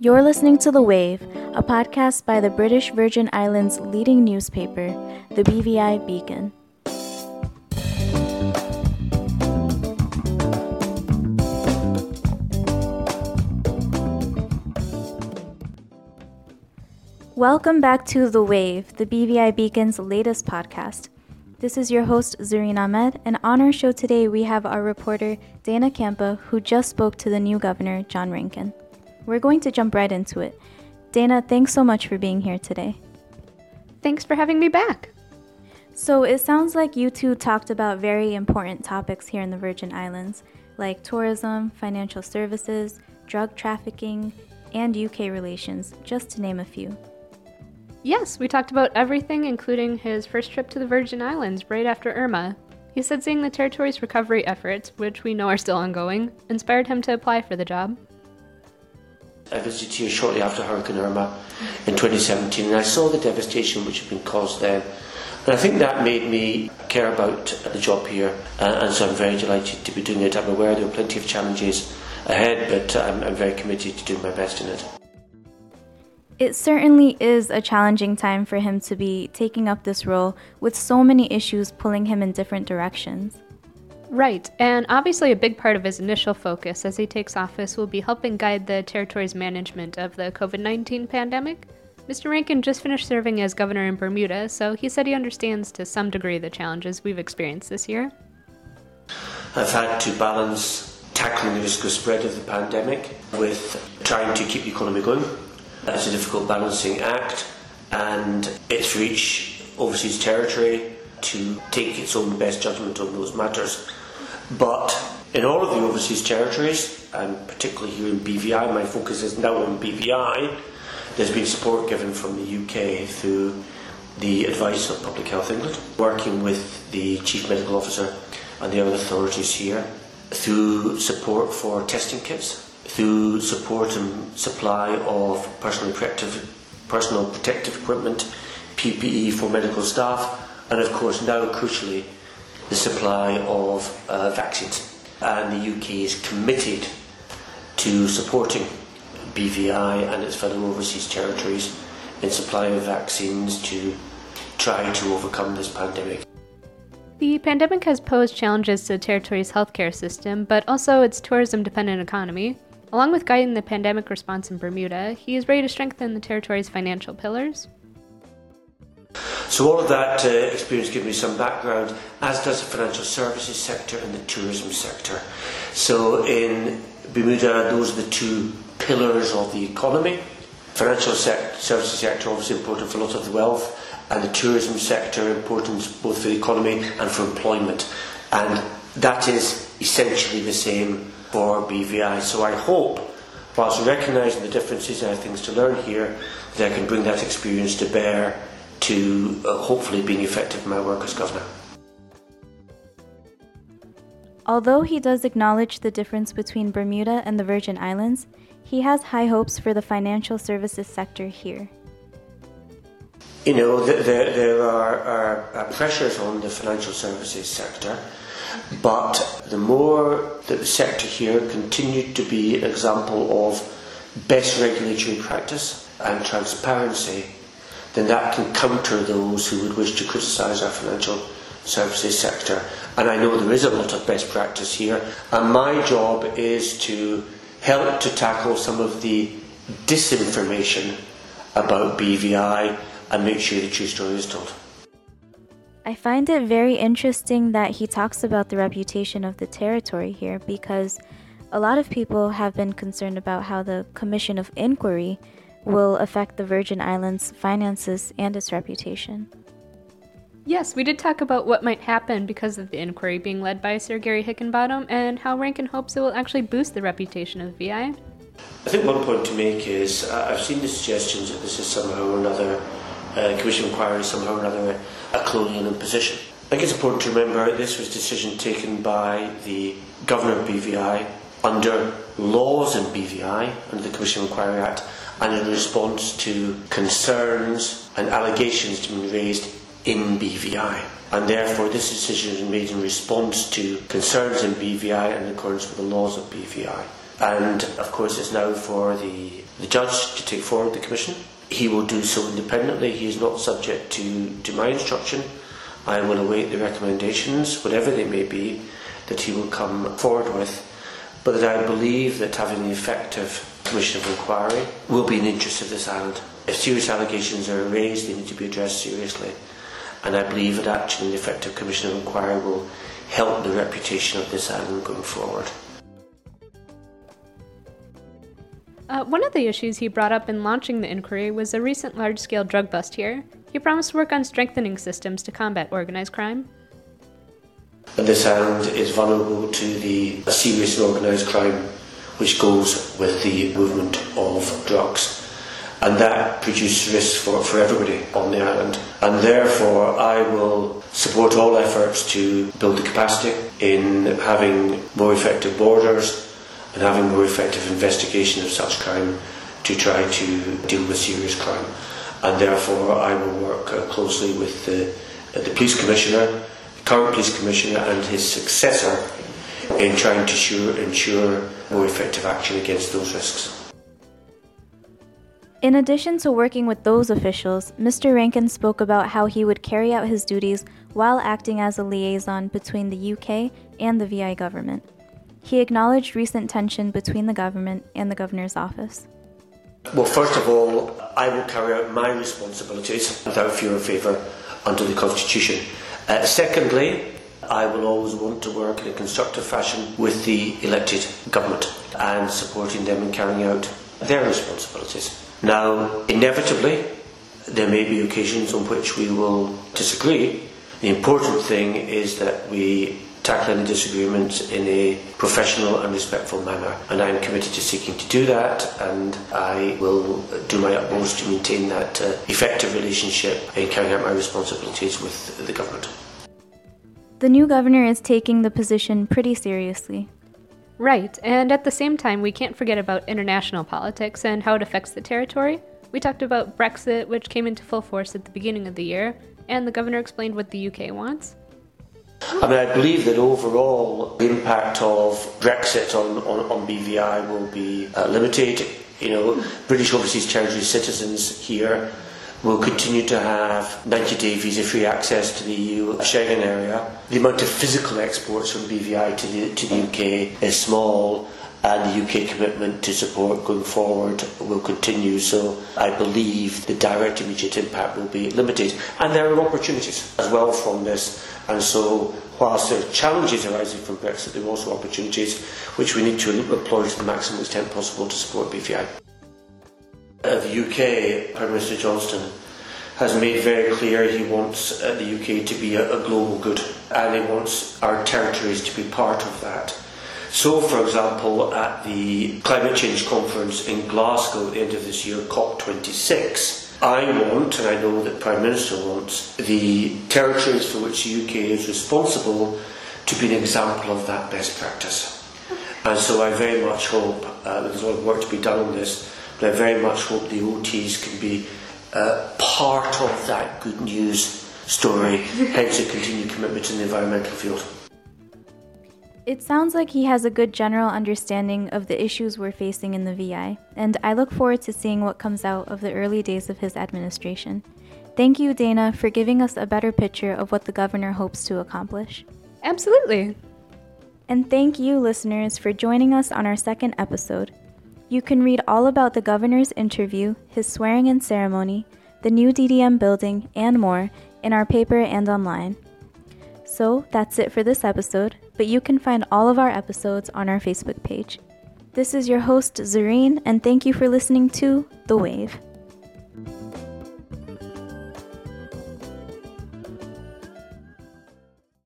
You're listening to The Wave, a podcast by the British Virgin Islands' leading newspaper, the BVI Beacon. Welcome back to The Wave, the BVI Beacon's latest podcast. This is your host, Zareen Ahmed, and on our show today we have our reporter, Dana Kampa, who just spoke to the new governor, John Rankin. We're going to jump right into it. Dana, thanks so much for being here today. Thanks for having me back. So, it sounds like you two talked about very important topics here in the Virgin Islands, like tourism, financial services, drug trafficking, and UK relations, just to name a few. Yes, we talked about everything, including his first trip to the Virgin Islands right after Irma. He said seeing the territory's recovery efforts, which we know are still ongoing, inspired him to apply for the job. I visited here shortly after Hurricane Irma in 2017 and I saw the devastation which had been caused then. And I think that made me care about the job here, uh, and so I'm very delighted to be doing it. I'm aware there are plenty of challenges ahead, but I'm, I'm very committed to doing my best in it. It certainly is a challenging time for him to be taking up this role with so many issues pulling him in different directions. Right, and obviously a big part of his initial focus as he takes office will be helping guide the territory's management of the COVID 19 pandemic. Mr. Rankin just finished serving as governor in Bermuda, so he said he understands to some degree the challenges we've experienced this year. I've had to balance tackling the risk of spread of the pandemic with trying to keep the economy going. That's a difficult balancing act, and it's for each overseas territory to take its own best judgment on those matters. But in all of the overseas territories, and particularly here in BVI, my focus is now on BVI, there's been support given from the UK through the advice of Public Health England, working with the Chief Medical Officer and the other authorities here, through support for testing kits, through support and supply of personal protective, personal protective equipment, PPE for medical staff, and of course now crucially the supply of uh, vaccines. And the UK is committed to supporting BVI and its fellow overseas territories in supply of vaccines to try to overcome this pandemic. The pandemic has posed challenges to the territory's healthcare system, but also its tourism dependent economy. Along with guiding the pandemic response in Bermuda, he is ready to strengthen the territory's financial pillars. So all of that uh, experience gives me some background, as does the financial services sector and the tourism sector. So in Bermuda, those are the two pillars of the economy. Financial services sector obviously important for a lot of the wealth, and the tourism sector important both for the economy and for employment. And that is essentially the same for BVI. So I hope, whilst recognising the differences and things to learn here, that I can bring that experience to bear to uh, hopefully being effective in my work as governor. Although he does acknowledge the difference between Bermuda and the Virgin Islands, he has high hopes for the financial services sector here. You know, there, there are, are, are pressures on the financial services sector, but the more that the sector here continued to be an example of best regulatory practice and transparency then that can counter those who would wish to criticise our financial services sector. And I know there is a lot of best practice here, and my job is to help to tackle some of the disinformation about BVI and make sure the true story is told. I find it very interesting that he talks about the reputation of the territory here because a lot of people have been concerned about how the Commission of Inquiry will affect the Virgin Islands' finances and its reputation. Yes, we did talk about what might happen because of the inquiry being led by Sir Gary Hickinbottom and how Rankin hopes it will actually boost the reputation of VI. I think one point to make is uh, I've seen the suggestions that this is somehow or another uh, commission inquiry, somehow or another a colonial imposition. I think it's important to remember this was a decision taken by the governor of BVI under laws in BVI, under the Commission Inquiry Act, and in response to concerns and allegations to be raised in BVI. And therefore, this decision is made in response to concerns in BVI and in accordance with the laws of BVI. And of course, it's now for the, the judge to take forward the commission. He will do so independently. He is not subject to, to my instruction. I will await the recommendations, whatever they may be, that he will come forward with. But that I believe that having the effective commission of inquiry will be in the interest of this island. If serious allegations are raised, they need to be addressed seriously. And I believe that in the effective commission of inquiry will help the reputation of this island going forward. Uh, one of the issues he brought up in launching the inquiry was a recent large scale drug bust here. He promised to work on strengthening systems to combat organized crime. This island is vulnerable to the serious and organised crime which goes with the movement of drugs. And that produces risks for, for everybody on the island. And therefore, I will support all efforts to build the capacity in having more effective borders, and having more effective investigation of such crime to try to deal with serious crime. And therefore, I will work closely with the, the police commissioner, current police commissioner, and his successor in trying to sure, ensure more effective action against those risks. In addition to working with those officials, Mr. Rankin spoke about how he would carry out his duties while acting as a liaison between the UK and the VI government. He acknowledged recent tension between the government and the governor's office. Well, first of all, I will carry out my responsibilities without fear or favour under the Constitution. Uh, secondly, I will always want to work in a constructive fashion with the elected government and supporting them in carrying out their responsibilities. Now, inevitably, there may be occasions on which we will disagree. The important thing is that we tackle any disagreements in a professional and respectful manner. And I am committed to seeking to do that, and I will do my utmost to maintain that uh, effective relationship in carrying out my responsibilities with the government. The new governor is taking the position pretty seriously. Right, and at the same time, we can't forget about international politics and how it affects the territory. We talked about Brexit, which came into full force at the beginning of the year, and the governor explained what the UK wants. I mean, I believe that overall the impact of Brexit on, on, on BVI will be uh, limited. You know, British Overseas Territory citizens here will continue to have 90 day visa free access to the EU Schengen area. The amount of physical exports from BVI to the, to the UK is small, and the UK commitment to support going forward will continue. So I believe the direct immediate impact will be limited. And there are opportunities as well from this. And so, whilst there are challenges arising from Brexit, there are also opportunities which we need to employ to the maximum extent possible to support BVI. Uh, the UK, Prime Minister Johnston, has made very clear he wants uh, the UK to be a, a global good and he wants our territories to be part of that. So, for example, at the Climate Change Conference in Glasgow at the end of this year, COP26, I want, and I know that Prime Minister wants, the territories for which the UK is responsible to be an example of that best practice. And so I very much hope, uh, there's a lot of work to be done on this, but I very much hope the OTs can be uh, part of that good news story, hence a continued commitment in the environmental field. It sounds like he has a good general understanding of the issues we're facing in the VI, and I look forward to seeing what comes out of the early days of his administration. Thank you, Dana, for giving us a better picture of what the governor hopes to accomplish. Absolutely. And thank you, listeners, for joining us on our second episode. You can read all about the governor's interview, his swearing in ceremony, the new DDM building, and more in our paper and online. So that's it for this episode, but you can find all of our episodes on our Facebook page. This is your host, Zareen, and thank you for listening to The Wave.